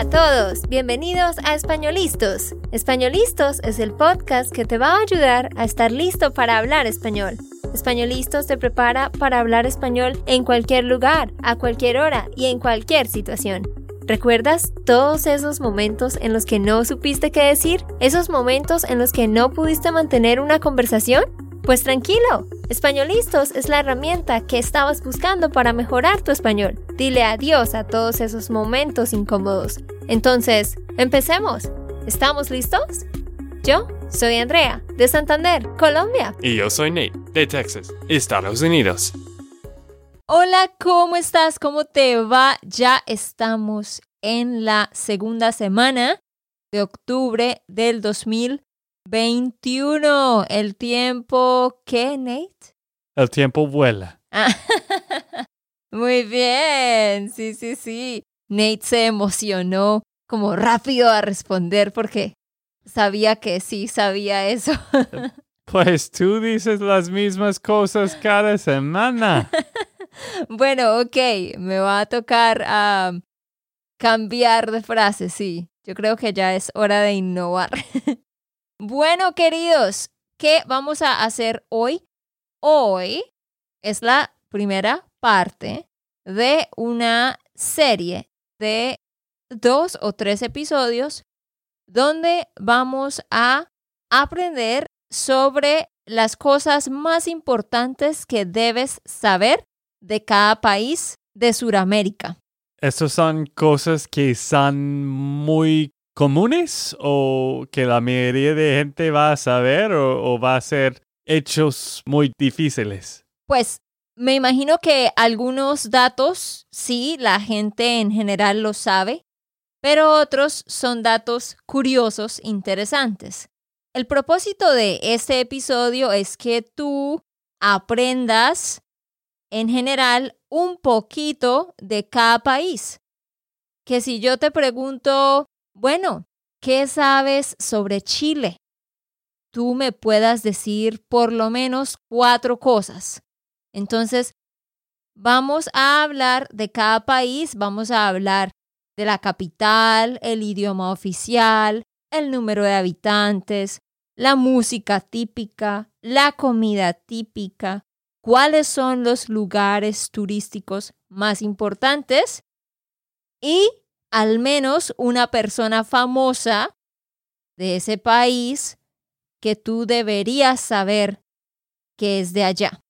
Hola a todos, bienvenidos a Españolistos. Españolistos es el podcast que te va a ayudar a estar listo para hablar español. Españolistos te prepara para hablar español en cualquier lugar, a cualquier hora y en cualquier situación. ¿Recuerdas todos esos momentos en los que no supiste qué decir? ¿Esos momentos en los que no pudiste mantener una conversación? Pues tranquilo, Españolistos es la herramienta que estabas buscando para mejorar tu español. Dile adiós a todos esos momentos incómodos. Entonces, empecemos. ¿Estamos listos? Yo soy Andrea, de Santander, Colombia. Y yo soy Nate, de Texas, Estados Unidos. Hola, ¿cómo estás? ¿Cómo te va? Ya estamos en la segunda semana de octubre del 2021. El tiempo, ¿qué, Nate? El tiempo vuela. Muy bien, sí, sí, sí. Nate se emocionó como rápido a responder porque sabía que sí, sabía eso. Pues tú dices las mismas cosas cada semana. bueno, ok, me va a tocar a cambiar de frase, sí. Yo creo que ya es hora de innovar. Bueno, queridos, ¿qué vamos a hacer hoy? Hoy es la primera parte de una serie de dos o tres episodios donde vamos a aprender sobre las cosas más importantes que debes saber de cada país de Sudamérica. ¿Esas son cosas que son muy comunes o que la mayoría de gente va a saber o, va a ser hechos muy difíciles? Pues me imagino que algunos datos sí, la gente en general lo sabe, pero otros son datos curiosos, interesantes. El propósito de este episodio es que tú aprendas en general un poquito de cada país. Que si yo te pregunto, bueno, ¿qué sabes sobre Chile? Tú me puedas decir por lo menos cuatro cosas. Entonces, vamos a hablar de cada país, vamos a hablar de la capital, el idioma oficial, el número de habitantes, la música típica, la comida típica, cuáles son los lugares turísticos más importantes y al menos una persona famosa de ese país que tú deberías saber que es de allá.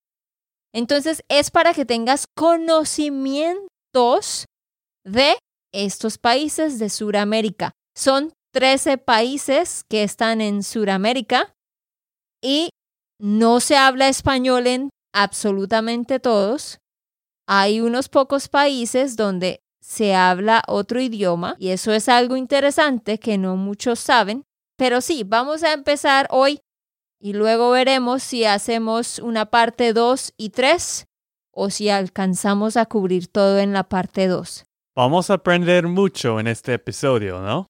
Entonces es para que tengas conocimientos de estos países de Sudamérica. Son 13 países que están en Sudamérica y no se habla español en absolutamente todos. Hay unos pocos países donde se habla otro idioma y eso es algo interesante que no muchos saben. Pero sí, vamos a empezar hoy y luego veremos si hacemos una parte 2 y 3 o si alcanzamos a cubrir todo en la parte 2. Vamos a aprender mucho en este episodio, ¿no?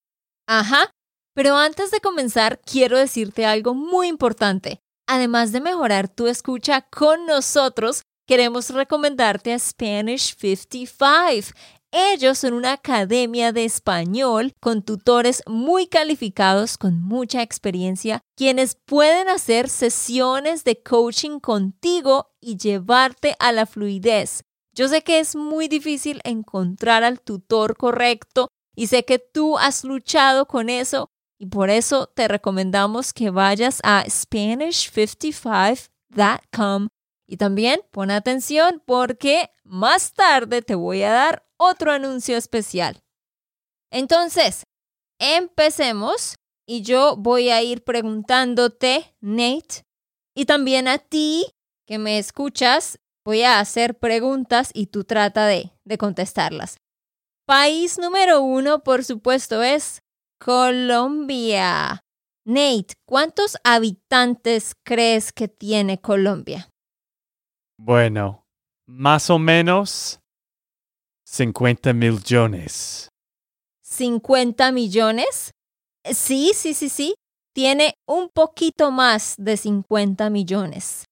Ajá. Pero antes de comenzar, quiero decirte algo muy importante. Además de mejorar tu escucha con nosotros, queremos recomendarte a Spanish 55. Ellos son una academia de español con tutores muy calificados con mucha experiencia, quienes pueden hacer sesiones de coaching contigo y llevarte a la fluidez. Yo sé que es muy difícil encontrar al tutor correcto y sé que tú has luchado con eso y por eso te recomendamos que vayas a Spanish55.com y también pon atención porque más tarde te voy a dar otro anuncio especial. Entonces, empecemos y yo voy a ir preguntándote, Nate, y también a ti que me escuchas, voy a hacer preguntas y tú trata de, de contestarlas. País número uno, por supuesto, es Colombia. Nate, ¿cuántos habitantes crees que tiene Colombia? Bueno, más o menos 50 millones. ¿50 millones? Sí, sí, sí, sí. Tiene un poquito más de 50 millones.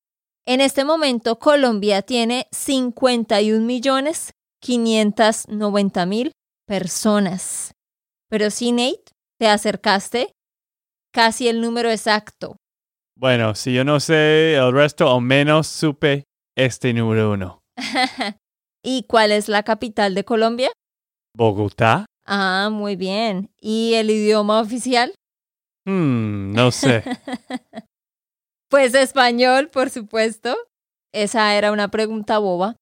En este momento, Colombia tiene 51 millones 590 mil personas. Pero sí, Nate, te acercaste casi el número exacto. Bueno, si yo no sé el resto, al menos supe este número uno. ¿Y cuál es la capital de Colombia? ¿Bogotá? Ah, muy bien. ¿Y el idioma oficial? Hmm, no sé. pues español, por supuesto. Esa era una pregunta boba.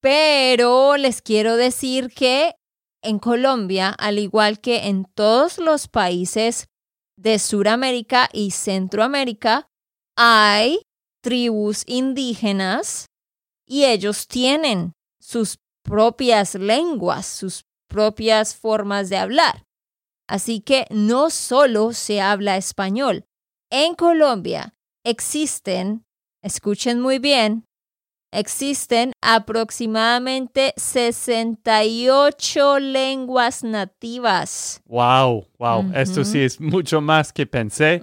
Pero les quiero decir que en Colombia, al igual que en todos los países de Sudamérica y Centroamérica, hay tribus indígenas y ellos tienen sus propias lenguas, sus propias formas de hablar. Así que no solo se habla español. En Colombia existen, escuchen muy bien, existen aproximadamente 68 lenguas nativas. Wow, wow, esto sí es mucho más que pensé.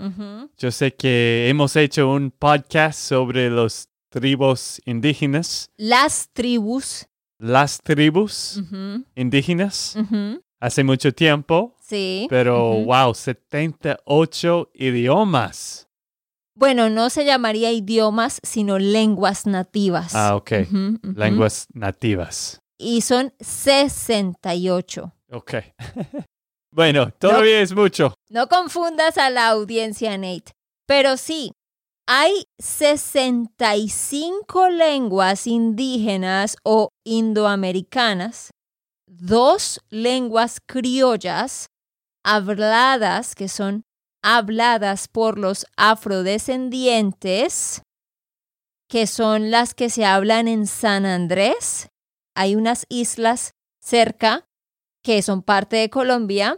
Yo sé que hemos hecho un podcast sobre los tribus indígenas. Las tribus. Las tribus indígenas. Hace mucho tiempo. Sí. Pero, wow, 78 idiomas. Bueno, no se llamaría idiomas, sino lenguas nativas. Ah, ok. Lenguas nativas. Y son 68. Ok. bueno, todavía es mucho. No confundas a la audiencia, Nate. Pero sí, hay 65 lenguas indígenas o indoamericanas, dos lenguas criollas habladas, que son habladas por los afrodescendientes, que son las que se hablan en San Andrés. Hay unas islas cerca que son parte de Colombia.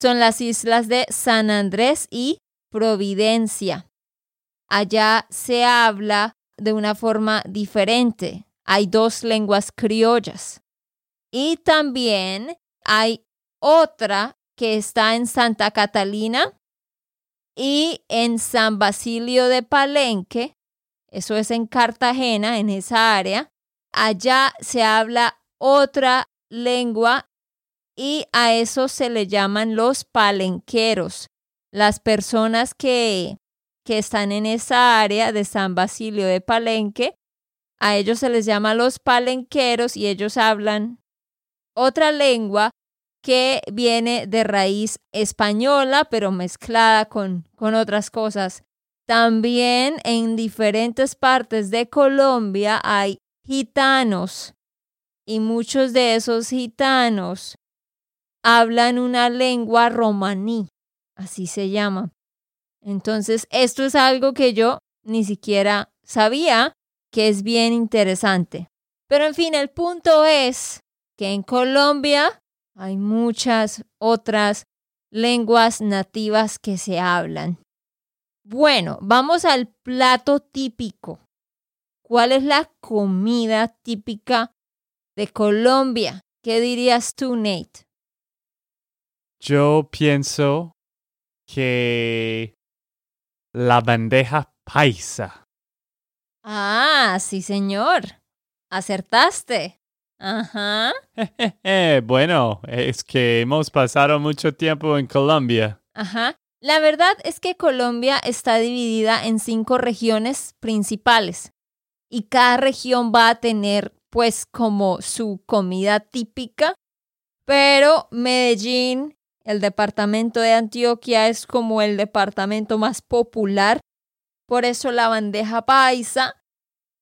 Son las islas de San Andrés y Providencia. Allá se habla de una forma diferente. Hay dos lenguas criollas. Y también hay otra que está en Santa Catalina y en San Basilio de Palenque, eso es en Cartagena, en esa área, allá se habla otra lengua y a eso se le llaman los palenqueros, las personas que, que están en esa área de San Basilio de Palenque, a ellos se les llama los palenqueros y ellos hablan otra lengua que viene de raíz española, pero mezclada con, con otras cosas. También en diferentes partes de Colombia hay gitanos y muchos de esos gitanos hablan una lengua romaní, así se llama. Entonces, esto es algo que yo ni siquiera sabía, que es bien interesante. Pero en fin, el punto es que en Colombia hay muchas otras lenguas nativas que se hablan. Bueno, vamos al plato típico. ¿Cuál es la comida típica de Colombia? ¿Qué dirías tú, Nate? Yo pienso que la bandeja paisa. Ah, sí, señor. Acertaste. Ajá. bueno, es que hemos pasado mucho tiempo en Colombia. Ajá. La verdad es que Colombia está dividida en cinco regiones principales y cada región va a tener pues como su comida típica, pero Medellín, el departamento de Antioquia es como el departamento más popular, por eso la bandeja paisa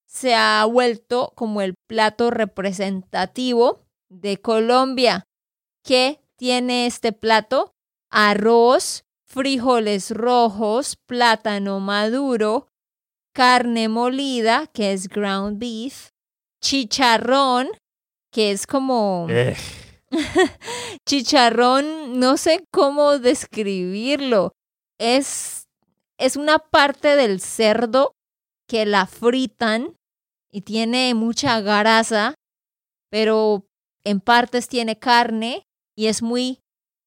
se ha vuelto como el plato representativo de Colombia. ¿Qué tiene este plato? Arroz, frijoles rojos, plátano maduro, carne molida, que es ground beef, chicharrón, que es como... Eh. chicharrón, no sé cómo describirlo. Es, es una parte del cerdo que la fritan y tiene mucha grasa, pero en partes tiene carne y es muy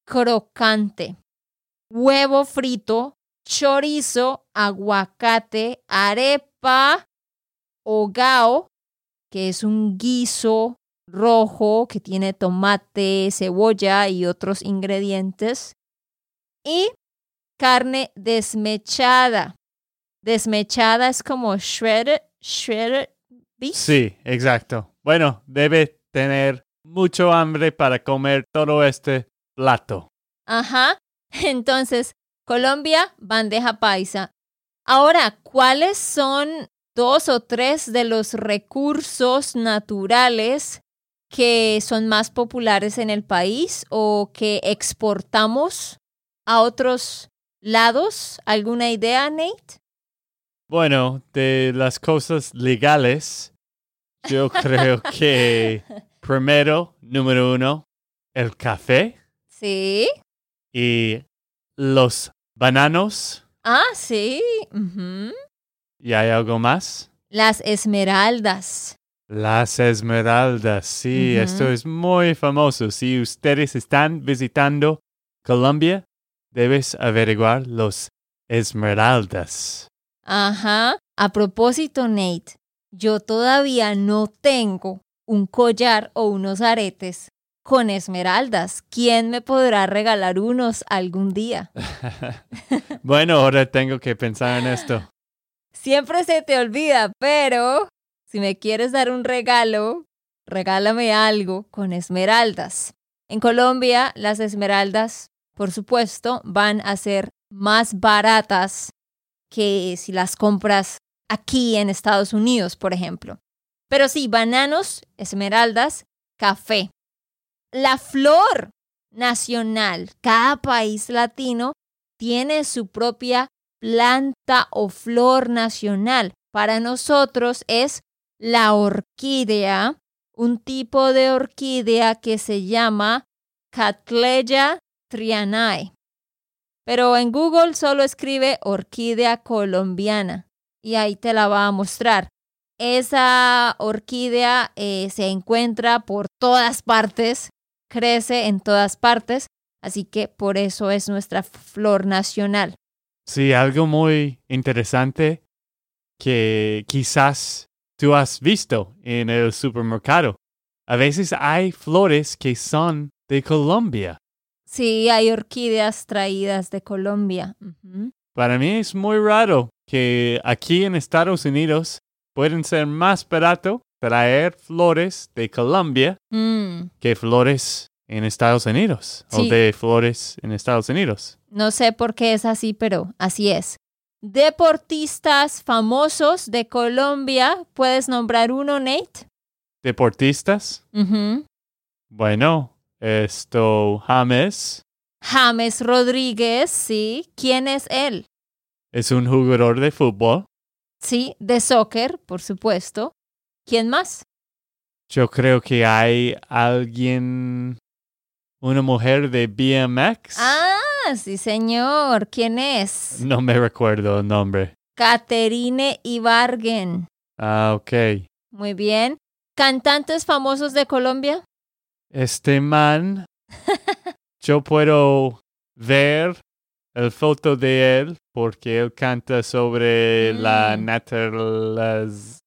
crocante. Huevo frito, chorizo, aguacate, arepa, hogao, que es un guiso rojo que tiene tomate, cebolla y otros ingredientes. Y carne desmechada. Desmechada es como shredded, shredded beef. Sí, exacto. Bueno, debe tener mucho hambre para comer todo este plato. Ajá. Entonces, Colombia, bandeja paisa. Ahora, ¿cuáles son dos o tres de los recursos naturales que son más populares en el país o que exportamos a otros lados? ¿Alguna idea, Nate? Bueno, de las cosas legales, yo creo que primero, número uno, el café Sí. y los bananos. Ah, sí. ¿Y hay algo más? Las esmeraldas. Las esmeraldas, sí, esto es muy famoso. Si ustedes están visitando Colombia, debes averiguar los esmeraldas. Ajá. A propósito, Nate, yo todavía no tengo un collar o unos aretes con esmeraldas. ¿Quién me podrá regalar unos algún día? bueno, ahora tengo que pensar en esto. Siempre se te olvida, pero si me quieres dar un regalo, regálame algo con esmeraldas. En Colombia, las esmeraldas, por supuesto, van a ser más baratas que si las compras aquí en Estados Unidos, por ejemplo. Pero sí, bananos, esmeraldas, café. La flor nacional, cada país latino tiene su propia planta o flor nacional. Para nosotros es la orquídea, un tipo de orquídea que se llama Cattleya trianae. Pero en Google solo escribe orquídea colombiana y ahí te la va a mostrar. Esa orquídea eh, se encuentra por todas partes, crece en todas partes, así que por eso es nuestra flor nacional. Sí, algo muy interesante que quizás tú has visto en el supermercado. A veces hay flores que son de Colombia. Sí, hay orquídeas traídas de Colombia. Para mí es muy raro que aquí en Estados Unidos pueden ser más barato traer flores de Colombia Mm, que flores en Estados Unidos o de flores en Estados Unidos. No sé por qué es así, pero así es. Deportistas famosos de Colombia, ¿puedes nombrar uno, Nate? Deportistas, bueno, esto James James Rodríguez, sí. ¿Quién es él? es un jugador de fútbol. Sí, de soccer, por supuesto. ¿Quién más? Yo creo que hay alguien, una mujer de BMX. Ah, sí, señor. ¿Quién es? No me recuerdo el nombre. Caterine Ibargen. Ah, ok. Muy bien. ¿Cantantes famosos de Colombia? Este man, yo puedo ver el foto de él porque él canta sobre la Mm. naturalez- naturaleza.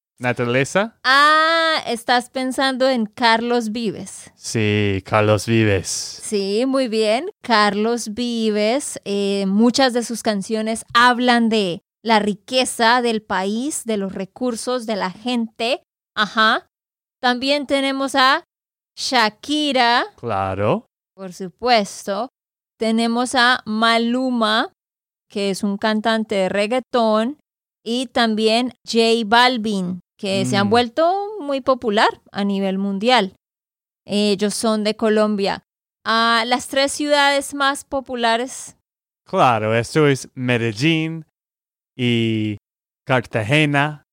Ah, estás pensando en Carlos Vives. Sí, Carlos Vives. Sí, muy bien. Carlos Vives, eh, muchas de sus canciones hablan de la riqueza del país, de los recursos, de la gente. Ajá. También tenemos a Shakira, Claro. por supuesto. Tenemos a Maluma, que es un cantante de reggaetón. Y también J Balvin, que se han Mm. vuelto muy popular a nivel mundial. Ellos son de Colombia. Ah, las tres ciudades más populares. Claro, esto es Medellín y Cartagena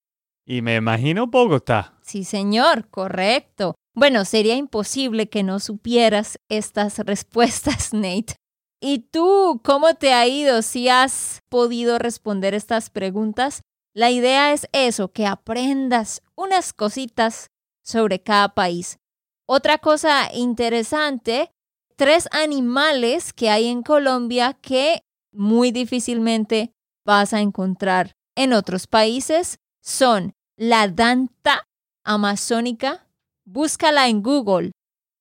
y me imagino Bogotá. Sí, señor, correcto. Bueno, sería imposible que no supieras estas respuestas, Nate. ¿Y tú cómo te ha ido si has podido responder estas preguntas? La idea es eso, que aprendas unas cositas sobre cada país. Otra cosa interesante, tres animales que hay en Colombia que muy difícilmente vas a encontrar en otros países son la danta amazónica, Búscala en Google.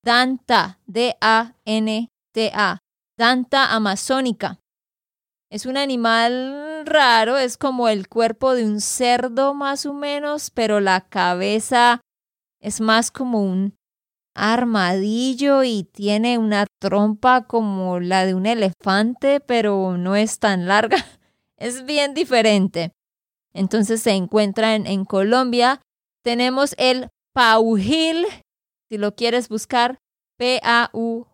Danta, D-A-N-T-A, Danta amazónica. Es un animal raro, es como el cuerpo de un cerdo más o menos, pero la cabeza es más como un armadillo y tiene una trompa como la de un elefante, pero no es tan larga. Es bien diferente. Entonces se encuentra en, Colombia. Tenemos el paujil, si lo quieres buscar, P-A-U-J-I-L.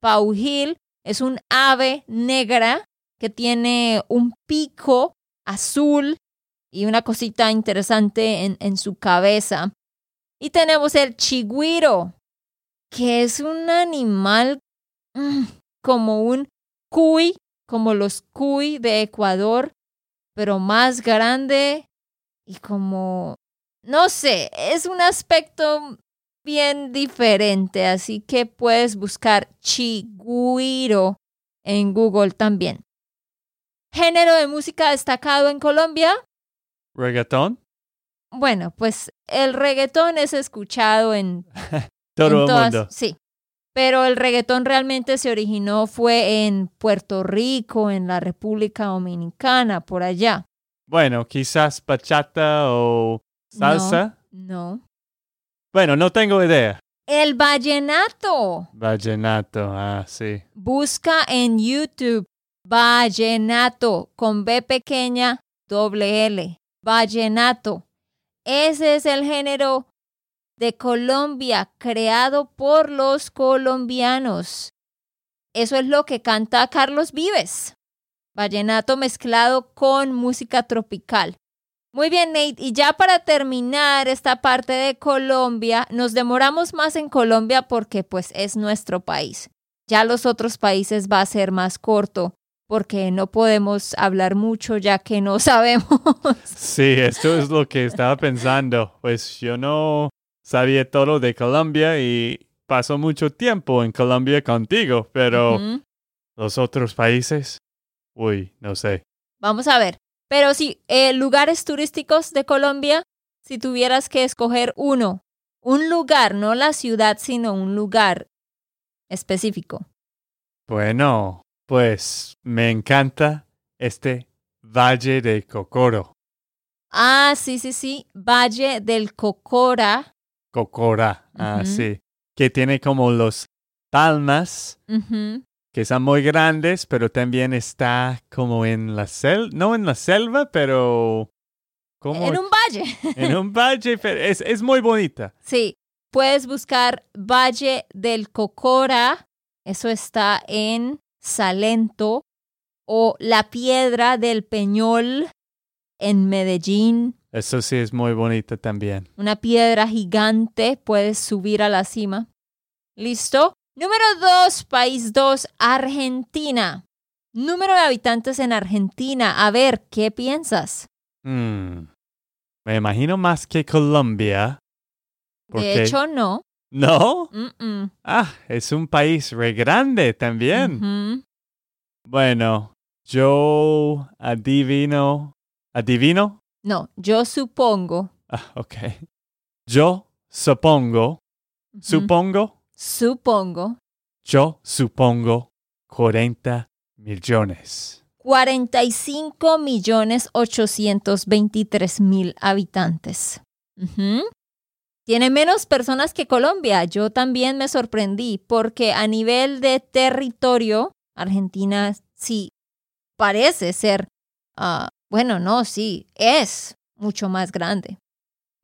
Paujil es un ave negra que tiene un pico azul y una cosita interesante en, en su cabeza. Y tenemos el chigüiro, que es un animal mm, como un cuy, como los cuy de Ecuador, pero más grande y como, no sé, es un aspecto bien diferente, así que puedes buscar chigüiro en Google también. Género de música destacado en Colombia. Reggaetón. Bueno, pues el reggaetón es escuchado en todo el mundo. Sí. Pero el reggaetón realmente se originó fue en Puerto Rico, en la República Dominicana, por allá. Bueno, quizás bachata o salsa. No. Bueno, no tengo idea. El vallenato. Vallenato, ah, sí. Busca en YouTube vallenato con B pequeña, doble L. Vallenato. Ese es el género de Colombia creado por los colombianos. Eso es lo que canta Carlos Vives. Vallenato mezclado con música tropical. Muy bien, Nate. Y ya para terminar esta parte de Colombia, nos demoramos más en Colombia porque pues es nuestro país. Ya los otros países va a ser más corto porque no podemos hablar mucho ya que no sabemos. Sí, esto es lo que estaba pensando. Pues yo no sabía todo de Colombia y paso mucho tiempo en Colombia contigo, pero los otros países, uy, no sé. Vamos a ver. Pero sí, eh, lugares turísticos de Colombia, si tuvieras que escoger uno, un lugar, no la ciudad, sino un lugar específico. Bueno, pues me encanta este Valle de Cocoro. Ah, sí, sí, sí. Valle del Cocora. Cocora, ah, sí. Que tiene como los palmas, que son muy grandes, pero también está como en la selva, no en la selva, pero... Como en un valle. en un valle, es, es muy bonita. Sí, puedes buscar Valle del Cocora. Eso está en Salento o La Piedra del Peñol en Medellín. Eso sí es muy bonito también. Una piedra gigante, puedes subir a la cima. ¿Listo? Número dos, país dos, Argentina. Número de habitantes en Argentina. A ver, ¿qué piensas? Hmm. Me imagino más que Colombia. De hecho, no. ¿No? Ah, es un país re grande también. Bueno, yo adivino. ¿Adivino? No, yo supongo. Ah, ok. Yo supongo. ¿Supongo? Supongo. Yo supongo 40 millones. 45 millones 823 mil habitantes. Tiene menos personas que Colombia. Yo también me sorprendí porque a nivel de territorio, Argentina sí parece ser, ah, bueno, no, sí, es mucho más grande.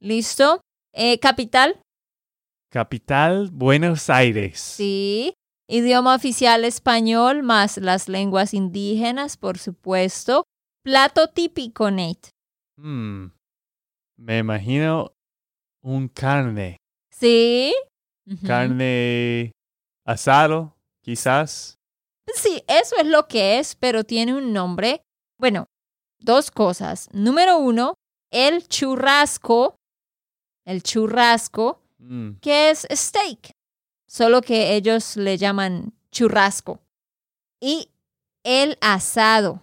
¿Listo? Eh, capital. Capital, Buenos Aires. Sí. Idioma oficial español más las lenguas indígenas, por supuesto. Plato típico, Nate. Hmm. Me imagino un carne. Sí. Carne asado, quizás. Sí, eso es lo que es, pero tiene un nombre. Bueno, dos cosas. Número uno, el churrasco. El churrasco, mm. que es steak. Solo que ellos le llaman churrasco. Y el asado.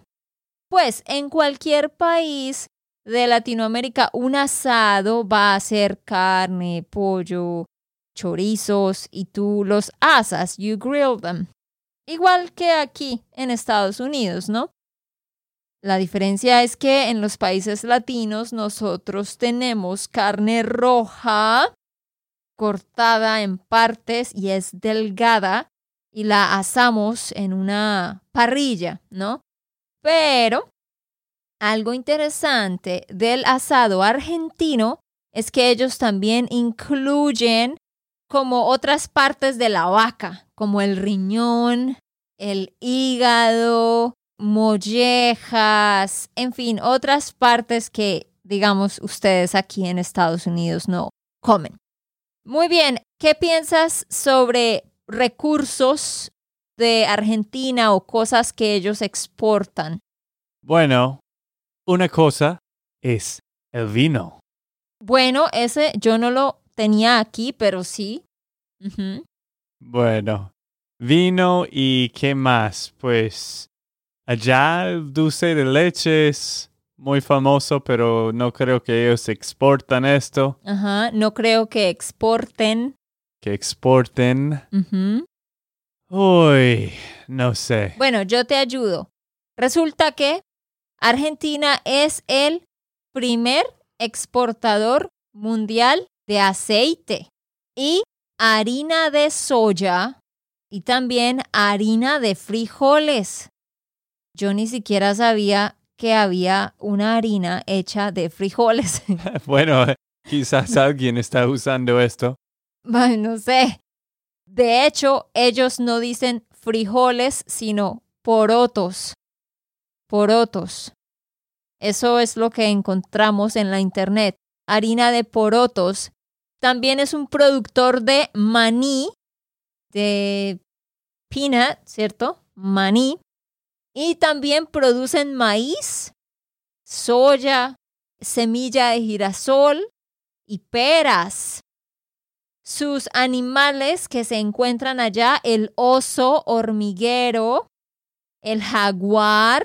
Pues en cualquier país de Latinoamérica, un asado va a ser carne, pollo, chorizos y tú los asas, you grill them. Igual que aquí en Estados Unidos, ¿no? La diferencia es que en los países latinos nosotros tenemos carne roja cortada en partes y es delgada y la asamos en una parrilla, ¿no? Pero algo interesante del asado argentino es que ellos también incluyen como otras partes de la vaca, como el riñón, el hígado, mollejas, en fin, otras partes que, digamos, ustedes aquí en Estados Unidos no comen. Muy bien, ¿qué piensas sobre recursos de Argentina o cosas que ellos exportan? Bueno, una cosa es el vino. Bueno, ese yo no lo tenía aquí, pero sí. Bueno, vino y qué más? Pues allá el dulce de leche es muy famoso, pero no creo que ellos exportan esto. Ajá, no creo que exporten. Que exporten. Uy, no sé. Bueno, yo te ayudo. Resulta que Argentina es el primer exportador mundial de aceite y harina de soya y también harina de frijoles. Yo ni siquiera sabía que había una harina hecha de frijoles. bueno, quizás alguien está usando esto. Bueno, no sé. De hecho, ellos no dicen frijoles, sino porotos. Porotos. Eso es lo que encontramos en la internet. Harina de porotos. También es un productor de maní, de peanut, ¿cierto? Maní. Y también producen maíz, soya, semilla de girasol y peras. Sus animales que se encuentran allá, el oso hormiguero, el jaguar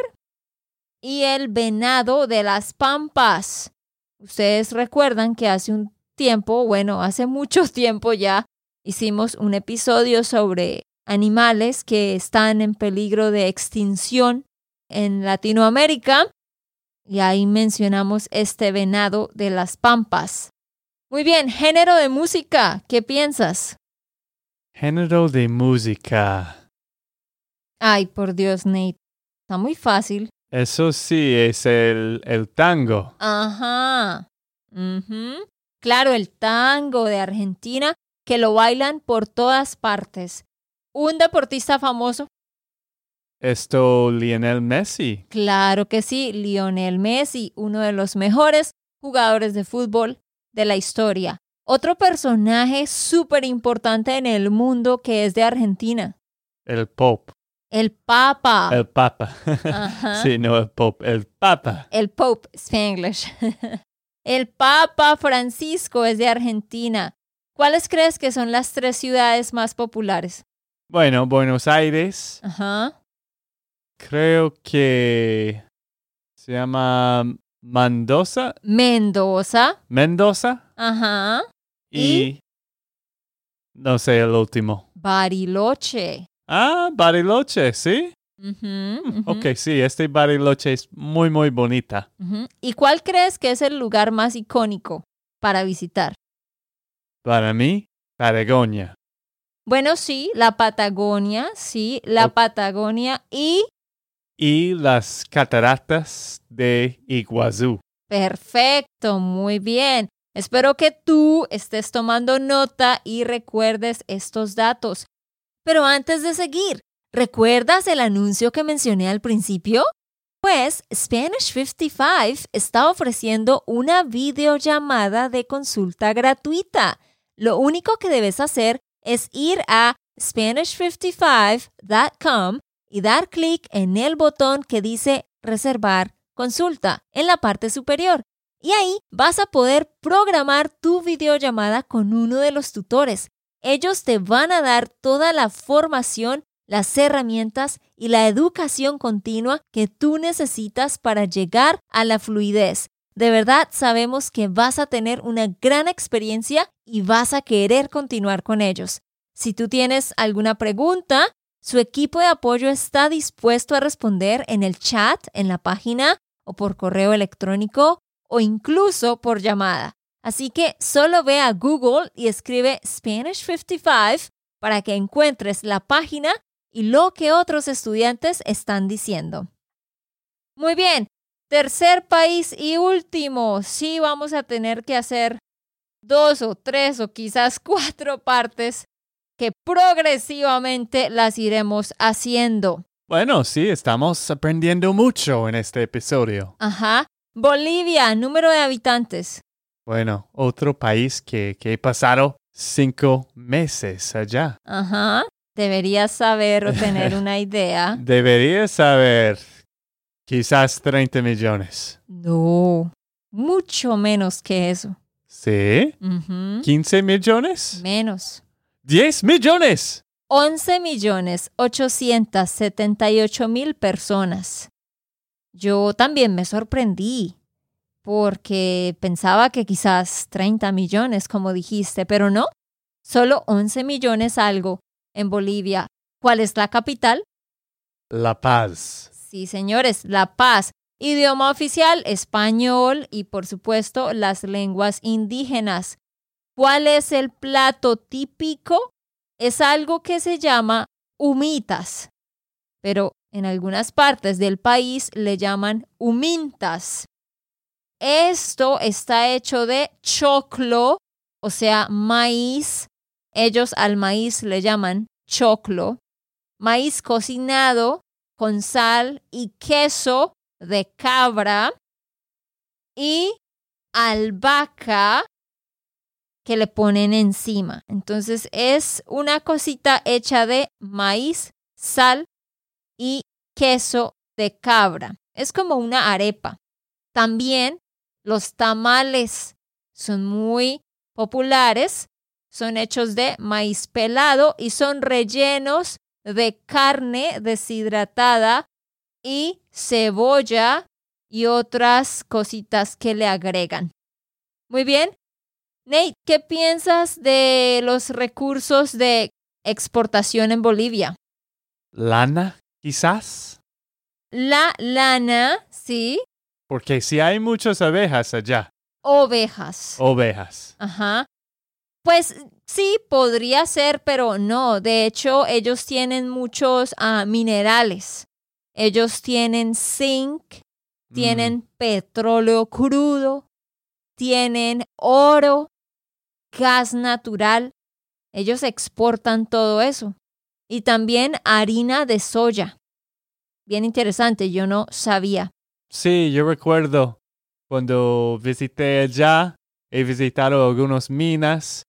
y el venado de las pampas. Ustedes recuerdan que hace un tiempo, bueno, hace mucho tiempo ya, hicimos un episodio sobre animales que están en peligro de extinción en Latinoamérica. Y ahí mencionamos este venado de las pampas. Muy bien, género de música, ¿qué piensas? Género de música. Ay, por Dios, Nate. Está muy fácil. Eso sí, es el, el tango. Ajá. Claro, el tango de Argentina, que lo bailan por todas partes un deportista famoso? Esto, Lionel Messi. Claro que sí, Lionel Messi, uno de los mejores jugadores de fútbol de la historia. Otro personaje súper importante en el mundo que es de Argentina. El Pope. El Papa. El Papa. sí, no el Pope, el Papa. El Pope, Spanglish. el Papa Francisco es de Argentina. ¿Cuáles crees que son las tres ciudades más populares? Bueno, Buenos Aires. Ajá. Creo que se llama Mendoza. Mendoza. Mendoza. Ajá. Y, no sé el último. Bariloche. Ah, Bariloche, ¿sí? Uh Ok, sí, este Bariloche es muy, muy bonita. ¿Y cuál crees que es el lugar más icónico para visitar? Para mí, Patagonia. Bueno, sí, la Patagonia, sí, la Patagonia y... Y las cataratas de Iguazú. Perfecto, muy bien. Espero que tú estés tomando nota y recuerdes estos datos. Pero antes de seguir, ¿recuerdas el anuncio que mencioné al principio? Pues Spanish 55 está ofreciendo una videollamada de consulta gratuita. Lo único que debes hacer es ir a Spanish55.com y dar clic en el botón que dice reservar consulta en la parte superior. Y ahí vas a poder programar tu videollamada con uno de los tutores. Ellos te van a dar toda la formación, las herramientas y la educación continua que tú necesitas para llegar a la fluidez De verdad sabemos que vas a tener una gran experiencia y vas a querer continuar con ellos. Si tú tienes alguna pregunta, su equipo de apoyo está dispuesto a responder en el chat, en la página o por correo electrónico o incluso por llamada. Así que solo ve a Google y escribe Spanish 55 para que encuentres la página y lo que otros estudiantes están diciendo. Muy bien, tercer país y último. Sí vamos a tener que hacer dos o tres o quizás cuatro partes que progresivamente las iremos haciendo. Bueno, sí, estamos aprendiendo mucho en este episodio. Ajá. Bolivia, número de habitantes. Bueno, otro país que, que he pasado cinco meses allá. Ajá. Deberías saber o tener una idea. Deberías saber. Quizás 30 millones. No, mucho menos que eso. ¿Sí? Ujú. ¿15 millones? Menos. ¡10 millones! 11 millones 878 mil personas. Yo también me sorprendí porque pensaba que quizás 30 millones, como dijiste, pero no, solo 11 millones algo en Bolivia. ¿Cuál es la capital? La Paz. Sí, señores, La Paz. Idioma oficial, español y por supuesto las lenguas indígenas. ¿Cuál es el plato típico? Es algo que se llama humitas, pero en algunas partes del país le llaman humintas. Esto está hecho de choclo, o sea, maíz. Ellos al maíz le llaman choclo. Maíz cocinado con sal y queso de cabra y albahaca que le ponen encima. Entonces es una cosita hecha de maíz, sal y queso de cabra. Es como una arepa. También los tamales son muy populares. Son hechos de maíz pelado y son rellenos de carne deshidratada y cebolla y otras cositas que le agregan. Muy bien. Nate, ¿qué piensas de los recursos de exportación en Bolivia? ¿Lana, quizás? La lana, sí. Porque si hay muchas abejas allá. Ovejas. Ovejas. Ajá. Pues sí, podría ser, pero no. De hecho, ellos tienen muchos ah, minerales. Ellos tienen zinc, tienen petróleo crudo, tienen oro, gas natural. Ellos exportan todo eso. Y también harina de soya. Bien interesante, yo no sabía. Sí, yo recuerdo cuando visité allá, he visitado algunas minas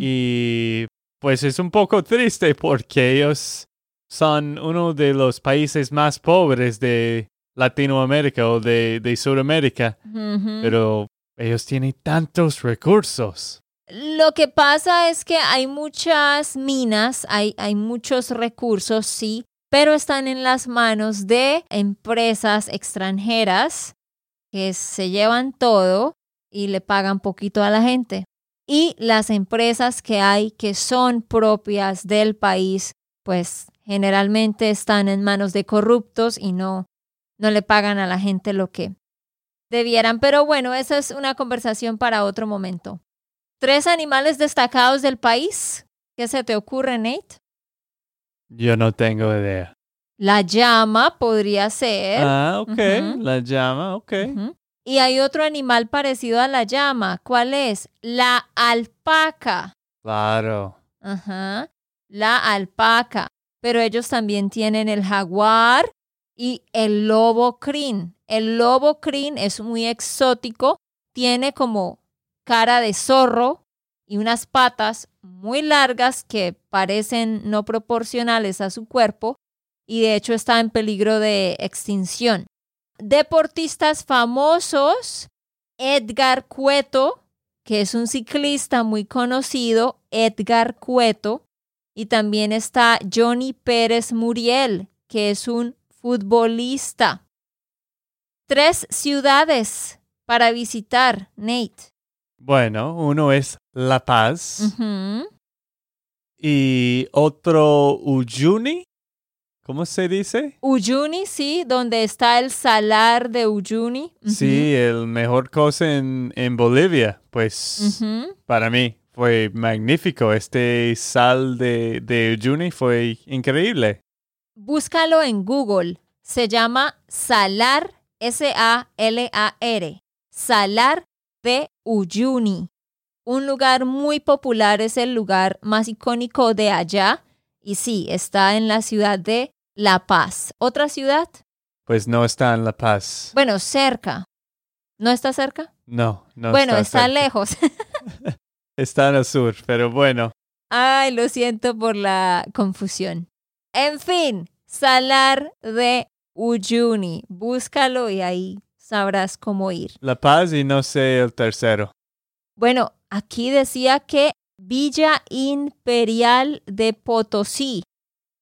Y pues es un poco triste porque ellos son uno de los países más pobres de Latinoamérica o de, de Sudamérica, pero ellos tienen tantos recursos. Lo que pasa es que hay muchas minas, hay, hay muchos recursos, sí, pero están en las manos de empresas extranjeras que se llevan todo y le pagan poquito a la gente. Y las empresas que hay que son propias del país, pues generalmente están en manos de corruptos y no, no le pagan a la gente lo que debieran. Pero bueno, esa es una conversación para otro momento. Tres animales destacados del país. ¿Qué se te ocurre, Nate? Yo no tengo idea. La llama podría ser. Ah, ok. La llama, ok. Y hay otro animal parecido a la llama. ¿Cuál es? La alpaca. Claro. Ajá. La alpaca. Pero ellos también tienen el jaguar y el lobo crin. El lobo crin es muy exótico. Tiene como cara de zorro y unas patas muy largas que parecen no proporcionales a su cuerpo y de hecho está en peligro de extinción. Deportistas famosos, Edgar Cueto, que es un ciclista muy conocido, Edgar Cueto, y también está Johnny Pérez Muriel, que es un futbolista. Tres ciudades para visitar, Nate? Bueno, uno es La Paz y otro Uyuni. ¿Cómo se dice? Uyuni, sí, donde está el salar de Uyuni. Sí, el mejor cosa en, en Bolivia. Pues para mí fue magnífico. Este sal de, de Uyuni fue increíble. Búscalo en Google. Se llama Salar, S-A-L-A-R. Salar de Uyuni. Un lugar muy popular, es el lugar más icónico de allá. Y sí, está en la ciudad de La Paz. ¿Otra ciudad? Pues no está en La Paz. Bueno, cerca. ¿No está cerca? No, no bueno, está. está, lejos. Está en el sur, pero bueno. Ay, lo siento por la confusión. En fin, Salar de Uyuni. Búscalo y ahí sabrás cómo ir. La Paz y no sé el tercero. Bueno, aquí decía que Villa Imperial de Potosí,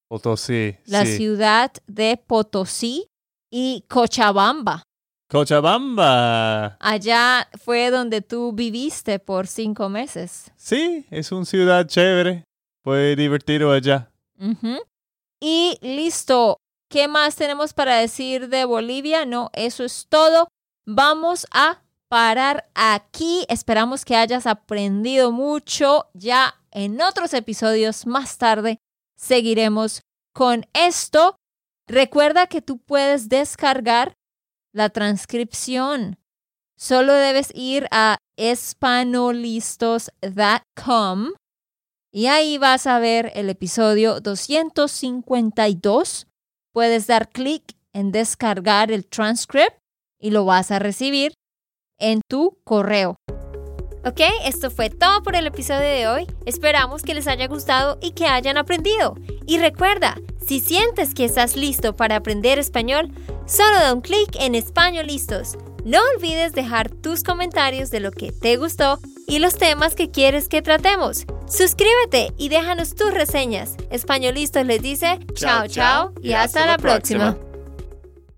Potosí. la sí. ciudad de Potosí y Cochabamba. Cochabamba. Allá fue donde tú viviste por cinco meses. Sí, es una ciudad chévere. Fue divertido allá. Y listo. ¿Qué más tenemos para decir de Bolivia? No, eso es todo. Vamos a parar aquí. Esperamos que hayas aprendido mucho. Ya en otros episodios más tarde seguiremos con esto. Recuerda que tú puedes descargar la transcripción. Solo debes ir a espanolistos.com y ahí vas a ver el episodio 252. Puedes dar clic en descargar el transcript y lo vas a recibir en tu correo. Ok, esto fue todo por el episodio de hoy. Esperamos que les haya gustado y que hayan aprendido. Y recuerda, si sientes que estás listo para aprender español, solo da un clic en Español Listos. No olvides dejar tus comentarios de lo que te gustó y los temas que quieres que tratemos. Suscríbete y déjanos tus reseñas. Españolistos les dice chao chao y hasta, la próxima.